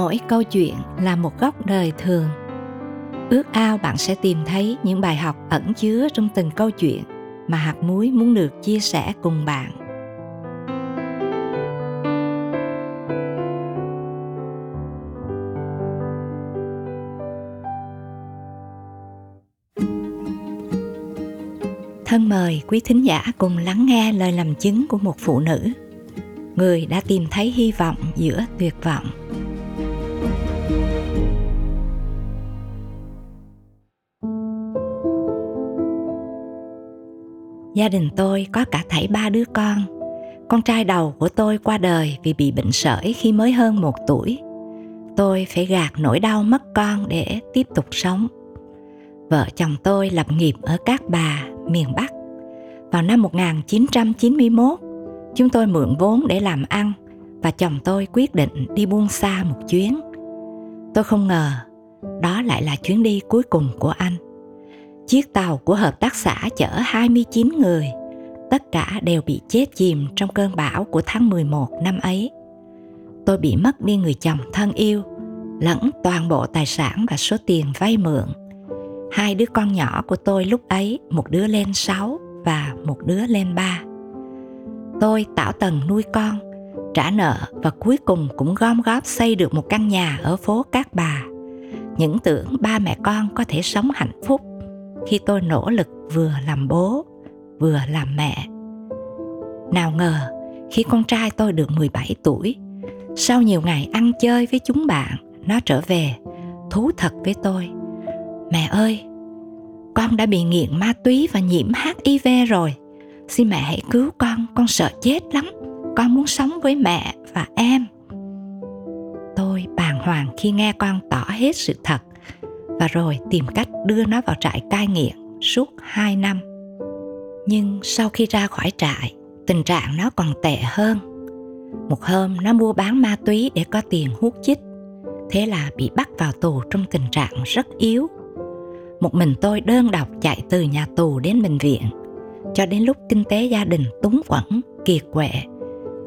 mỗi câu chuyện là một góc đời thường. Ước ao bạn sẽ tìm thấy những bài học ẩn chứa trong từng câu chuyện mà hạt muối muốn được chia sẻ cùng bạn. Thân mời quý thính giả cùng lắng nghe lời làm chứng của một phụ nữ, người đã tìm thấy hy vọng giữa tuyệt vọng. Gia đình tôi có cả thảy ba đứa con con trai đầu của tôi qua đời vì bị bệnh sởi khi mới hơn một tuổi tôi phải gạt nỗi đau mất con để tiếp tục sống vợ chồng tôi lập nghiệp ở Cát Bà, miền Bắc. Vào năm 1991, chúng tôi mượn vốn để làm ăn và chồng tôi quyết định đi buôn xa một chuyến. Tôi không ngờ đó lại là chuyến đi cuối cùng của anh. Chiếc tàu của hợp tác xã chở 29 người, tất cả đều bị chết chìm trong cơn bão của tháng 11 năm ấy. Tôi bị mất đi người chồng thân yêu, lẫn toàn bộ tài sản và số tiền vay mượn. Hai đứa con nhỏ của tôi lúc ấy, một đứa lên 6 và một đứa lên 3. Tôi tạo tầng nuôi con, trả nợ và cuối cùng cũng gom góp xây được một căn nhà ở phố Cát Bà. Những tưởng ba mẹ con có thể sống hạnh phúc khi tôi nỗ lực vừa làm bố vừa làm mẹ. Nào ngờ, khi con trai tôi được 17 tuổi, sau nhiều ngày ăn chơi với chúng bạn, nó trở về, thú thật với tôi. Mẹ ơi, con đã bị nghiện ma túy và nhiễm HIV rồi. Xin mẹ hãy cứu con, con sợ chết lắm. Con muốn sống với mẹ và em. Tôi bàng hoàng khi nghe con tỏ hết sự thật và rồi tìm cách đưa nó vào trại cai nghiện suốt 2 năm. Nhưng sau khi ra khỏi trại, tình trạng nó còn tệ hơn. Một hôm nó mua bán ma túy để có tiền hút chích. Thế là bị bắt vào tù trong tình trạng rất yếu. Một mình tôi đơn độc chạy từ nhà tù đến bệnh viện. Cho đến lúc kinh tế gia đình túng quẫn, kiệt quệ,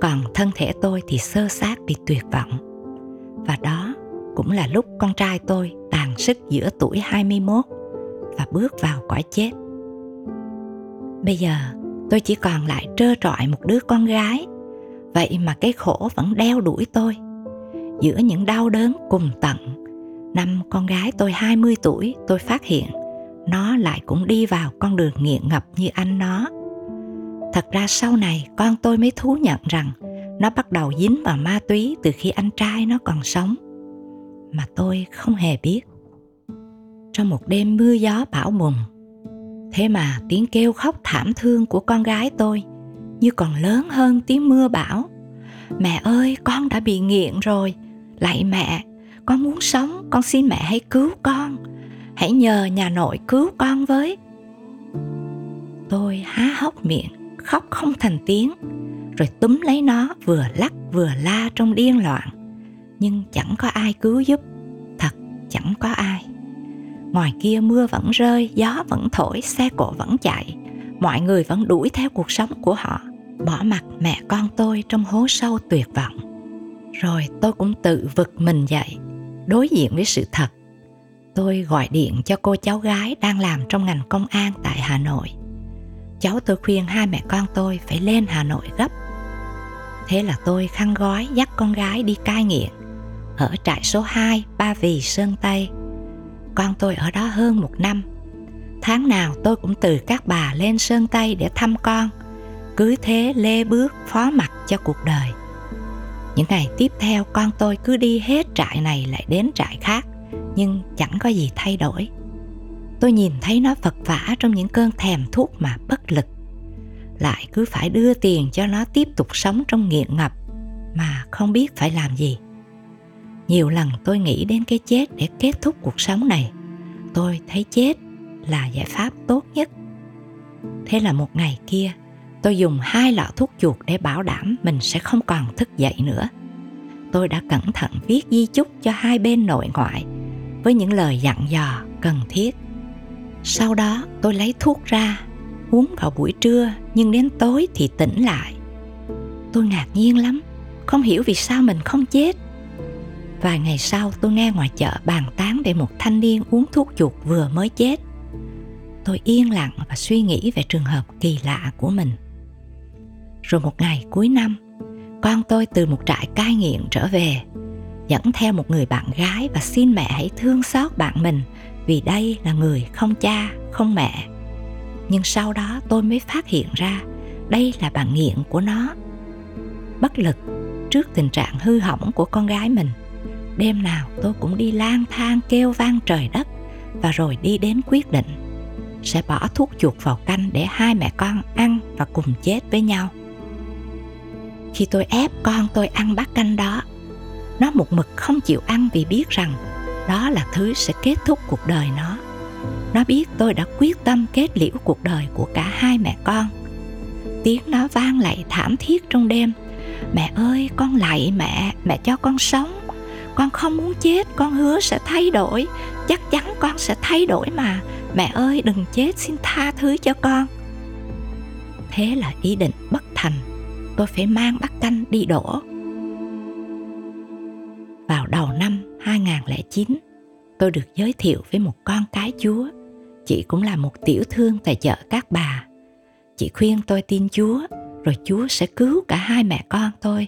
còn thân thể tôi thì sơ sát bị tuyệt vọng. Và đó cũng là lúc con trai tôi tàn sức giữa tuổi 21 và bước vào cõi chết. Bây giờ tôi chỉ còn lại trơ trọi một đứa con gái, vậy mà cái khổ vẫn đeo đuổi tôi. Giữa những đau đớn cùng tận, năm con gái tôi 20 tuổi tôi phát hiện nó lại cũng đi vào con đường nghiện ngập như anh nó. Thật ra sau này con tôi mới thú nhận rằng nó bắt đầu dính vào ma túy từ khi anh trai nó còn sống mà tôi không hề biết trong một đêm mưa gió bão bùng thế mà tiếng kêu khóc thảm thương của con gái tôi như còn lớn hơn tiếng mưa bão. Mẹ ơi, con đã bị nghiện rồi. Lạy mẹ, con muốn sống, con xin mẹ hãy cứu con. Hãy nhờ nhà nội cứu con với. Tôi há hốc miệng, khóc không thành tiếng, rồi túm lấy nó vừa lắc vừa la trong điên loạn. Nhưng chẳng có ai cứu giúp, thật chẳng có ai ngoài kia mưa vẫn rơi, gió vẫn thổi, xe cộ vẫn chạy. Mọi người vẫn đuổi theo cuộc sống của họ. Bỏ mặt mẹ con tôi trong hố sâu tuyệt vọng. Rồi tôi cũng tự vực mình dậy, đối diện với sự thật. Tôi gọi điện cho cô cháu gái đang làm trong ngành công an tại hà nội. Cháu tôi khuyên hai mẹ con tôi phải lên hà nội gấp. Thế là tôi khăn gói dắt con gái đi cai nghiện. Ở trại số 2 Ba Vì, Sơn Tây. Con tôi ở đó hơn một năm. Tháng nào tôi cũng từ các bà lên Sơn Tây để thăm con. Cứ thế lê bước phó mặt cho cuộc đời. Những ngày tiếp theo, con tôi cứ đi hết trại này lại đến trại khác, nhưng chẳng có gì thay đổi. Tôi nhìn thấy nó vật vã trong những cơn thèm thuốc mà bất lực. Lại cứ phải đưa tiền cho nó tiếp tục sống trong nghiện ngập, mà không biết phải làm gì nhiều lần tôi nghĩ đến cái chết để kết thúc cuộc sống này. Tôi thấy chết là giải pháp tốt nhất. Thế là một ngày kia, tôi dùng hai lọ thuốc chuột để bảo đảm mình sẽ không còn thức dậy nữa. Tôi đã cẩn thận viết di chúc cho hai bên nội ngoại với những lời dặn dò cần thiết. Sau đó, tôi lấy thuốc ra, uống vào buổi trưa, nhưng đến tối thì tỉnh lại. Tôi ngạc nhiên lắm, không hiểu vì sao mình không chết. Vài ngày sau tôi nghe ngoài chợ bàn tán về một thanh niên uống thuốc chuột vừa mới chết. Tôi yên lặng và suy nghĩ về trường hợp kỳ lạ của mình. Rồi một ngày cuối năm, con tôi từ một trại cai nghiện trở về, dẫn theo một người bạn gái và xin mẹ hãy thương xót bạn mình vì đây là người không cha, không mẹ. Nhưng sau đó tôi mới phát hiện ra đây là bạn nghiện của nó. Bất lực trước tình trạng hư hỏng của con gái mình đêm nào tôi cũng đi lang thang kêu vang trời đất và rồi đi đến quyết định. Sẽ bỏ thuốc chuột vào canh để hai mẹ con ăn và cùng chết với nhau. Khi tôi ép con tôi ăn bát canh đó, nó một mực không chịu ăn vì biết rằng đó là thứ sẽ kết thúc cuộc đời nó. Nó biết tôi đã quyết tâm kết liễu cuộc đời của cả hai mẹ con. Tiếng nó vang lại thảm thiết trong đêm. Mẹ ơi, con lạy mẹ mẹ cho con sống con không muốn chết con hứa sẽ thay đổi chắc chắn con sẽ thay đổi mà mẹ ơi đừng chết xin tha thứ cho con thế là ý định bất thành tôi phải mang bát canh đi đổ vào đầu năm 2009 tôi được giới thiệu với một con cái Chúa. Chị cũng là một tiểu thương tại chợ các bà. Chị khuyên tôi tin Chúa, rồi Chúa sẽ cứu cả hai mẹ con tôi.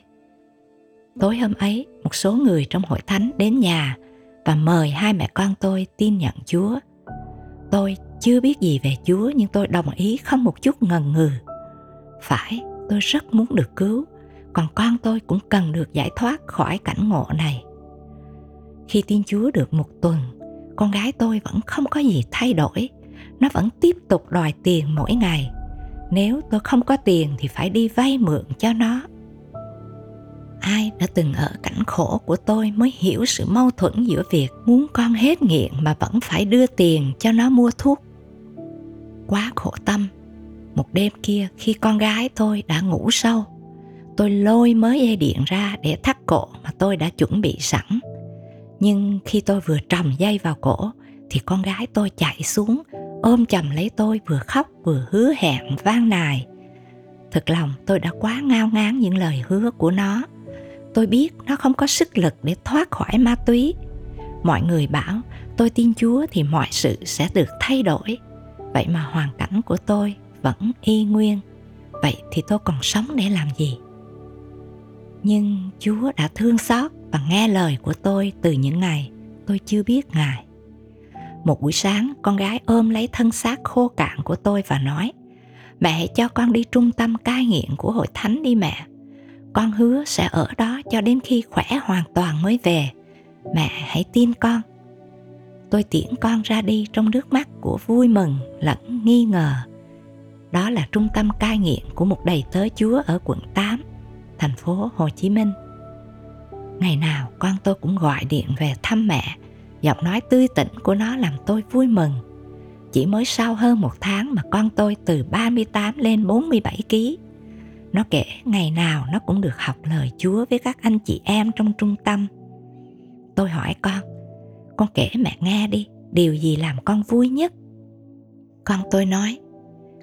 Tối hôm ấy, một số người trong hội thánh đến nhà và mời hai mẹ con tôi tin nhận Chúa. Tôi chưa biết gì về Chúa nhưng tôi đồng ý không một chút ngần ngừ. Phải, tôi rất muốn được cứu, còn con tôi cũng cần được giải thoát khỏi cảnh ngộ này. Khi tin Chúa được một tuần, con gái tôi vẫn không có gì thay đổi. Nó vẫn tiếp tục đòi tiền mỗi ngày. Nếu tôi không có tiền thì phải đi vay mượn cho nó ai đã từng ở cảnh khổ của tôi mới hiểu sự mâu thuẫn giữa việc muốn con hết nghiện mà vẫn phải đưa tiền cho nó mua thuốc. Quá khổ tâm. Một đêm kia khi con gái tôi đã ngủ sâu, tôi lôi mới dây điện ra để thắt cổ mà tôi đã chuẩn bị sẵn. Nhưng khi tôi vừa trầm dây vào cổ, thì con gái tôi chạy xuống, ôm chầm lấy tôi vừa khóc vừa hứa hẹn vang nài. Thực lòng tôi đã quá ngao ngán những lời hứa của nó tôi biết nó không có sức lực để thoát khỏi ma túy. Mọi người bảo, tôi tin chúa thì mọi sự sẽ được thay đổi. Vậy mà hoàn cảnh của tôi vẫn y nguyên. Vậy thì tôi còn sống để làm gì? Nhưng chúa đã thương xót và nghe lời của tôi từ những ngày tôi chưa biết ngài. Một buổi sáng, con gái ôm lấy thân xác khô cạn của tôi và nói, mẹ hãy cho con đi trung tâm cai nghiện của hội thánh đi mẹ con hứa sẽ ở đó cho đến khi khỏe hoàn toàn mới về. Mẹ, hãy tin con. Tôi tiễn con ra đi trong nước mắt của vui mừng lẫn nghi ngờ. Đó là trung tâm cai nghiện của một đầy tớ chúa ở quận 8 thành phố Hồ Chí Minh. Ngày nào con tôi cũng gọi điện về thăm mẹ, giọng nói tươi tỉnh của nó làm tôi vui mừng. Chỉ mới sau hơn một tháng mà con tôi từ 38 lên 47 kg nó kể ngày nào nó cũng được học lời Chúa với các anh chị em trong trung tâm. Tôi hỏi con, con kể mẹ nghe đi, điều gì làm con vui nhất? Con tôi nói,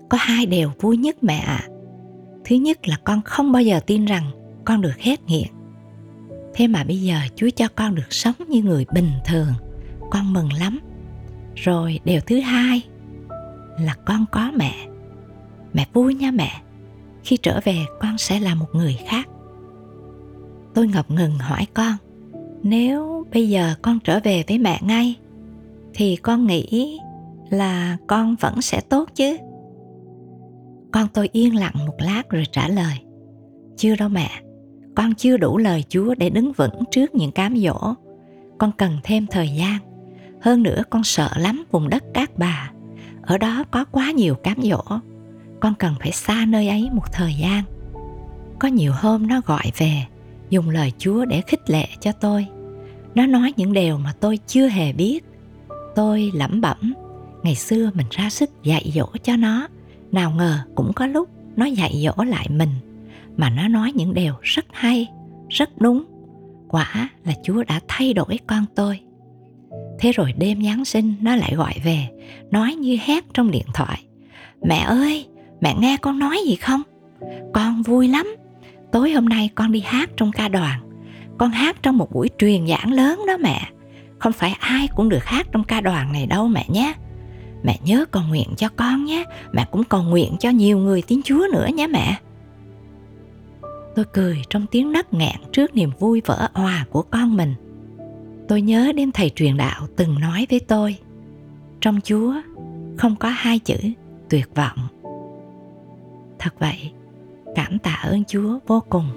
có hai điều vui nhất mẹ ạ. À. Thứ nhất là con không bao giờ tin rằng con được hết nghiện. Thế mà bây giờ Chúa cho con được sống như người bình thường, con mừng lắm. Rồi điều thứ hai là con có mẹ. Mẹ vui nha mẹ khi trở về con sẽ là một người khác. Tôi ngập ngừng hỏi con, nếu bây giờ con trở về với mẹ ngay, thì con nghĩ là con vẫn sẽ tốt chứ? Con tôi yên lặng một lát rồi trả lời, chưa đâu mẹ, con chưa đủ lời chúa để đứng vững trước những cám dỗ. Con cần thêm thời gian. Hơn nữa con sợ lắm vùng đất các bà. Ở đó có quá nhiều cám dỗ con cần phải xa nơi ấy một thời gian. Có nhiều hôm nó gọi về, dùng lời chúa để khích lệ cho tôi. Nó nói những điều mà tôi chưa hề biết. Tôi lẩm bẩm, ngày xưa mình ra sức dạy dỗ cho nó, nào ngờ cũng có lúc nó dạy dỗ lại mình, mà nó nói những điều rất hay, rất đúng. Quả là chúa đã thay đổi con tôi. Thế rồi đêm giáng sinh, nó lại gọi về, nói như hét trong điện thoại, mẹ ơi mẹ nghe con nói gì không? Con vui lắm. Tối hôm nay con đi hát trong ca đoàn. Con hát trong một buổi truyền giảng lớn đó mẹ. Không phải ai cũng được hát trong ca đoàn này đâu mẹ nhé. Mẹ nhớ cầu nguyện cho con nhé. Mẹ cũng cầu nguyện cho nhiều người tiếng chúa nữa nhé mẹ. Tôi cười trong tiếng nấc nghẹn trước niềm vui vỡ òa của con mình. Tôi nhớ đến thầy truyền đạo từng nói với tôi, trong chúa không có hai chữ tuyệt vọng thật vậy. Cảm tạ ơn chúa vô cùng.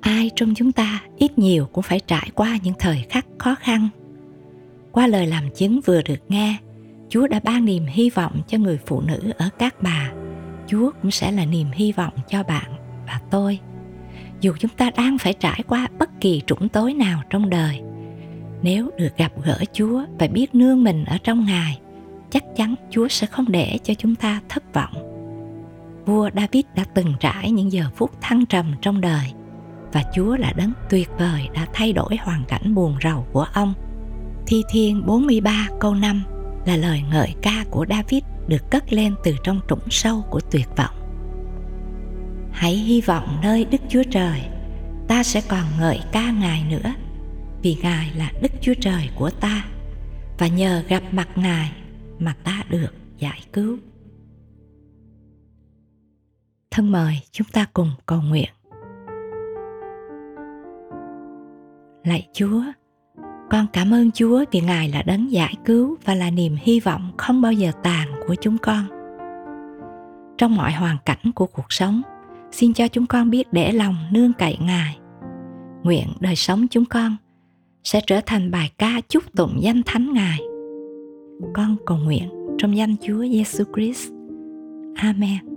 Ai trong chúng ta ít nhiều cũng phải trải qua những thời khắc khó khăn. Qua lời làm chứng vừa được nghe, chúa đã ban niềm hy vọng cho người phụ nữ ở các bà. Chúa cũng sẽ là niềm hy vọng cho bạn và tôi. Dù chúng ta đang phải trải qua bất kỳ trũng tối nào trong đời, nếu được gặp gỡ chúa và biết nương mình ở trong ngài chắc chắn chúa sẽ không để cho chúng ta thất vọng. Vua david đã từng trải những giờ phút thăng trầm trong đời và chúa là đấng tuyệt vời đã thay đổi hoàn cảnh buồn rầu của ông. Thi thiên 43 câu 5 là lời ngợi ca của David được cất lên từ trong trũng sâu của tuyệt vọng. Hãy hy vọng nơi Đức Chúa Trời, ta sẽ còn ngợi ca Ngài nữa, vì Ngài là Đức Chúa Trời của ta, và nhờ gặp mặt Ngài mà ta được giải cứu. Thân mời chúng ta cùng cầu nguyện. Lạy Chúa, con cảm ơn Chúa vì Ngài là đấng giải cứu và là niềm hy vọng không bao giờ tàn của chúng con. Trong mọi hoàn cảnh của cuộc sống, xin cho chúng con biết để lòng nương cậy Ngài. Nguyện đời sống chúng con sẽ trở thành bài ca chúc tụng danh thánh Ngài. Con cầu nguyện trong danh Chúa Giêsu Christ. Amen.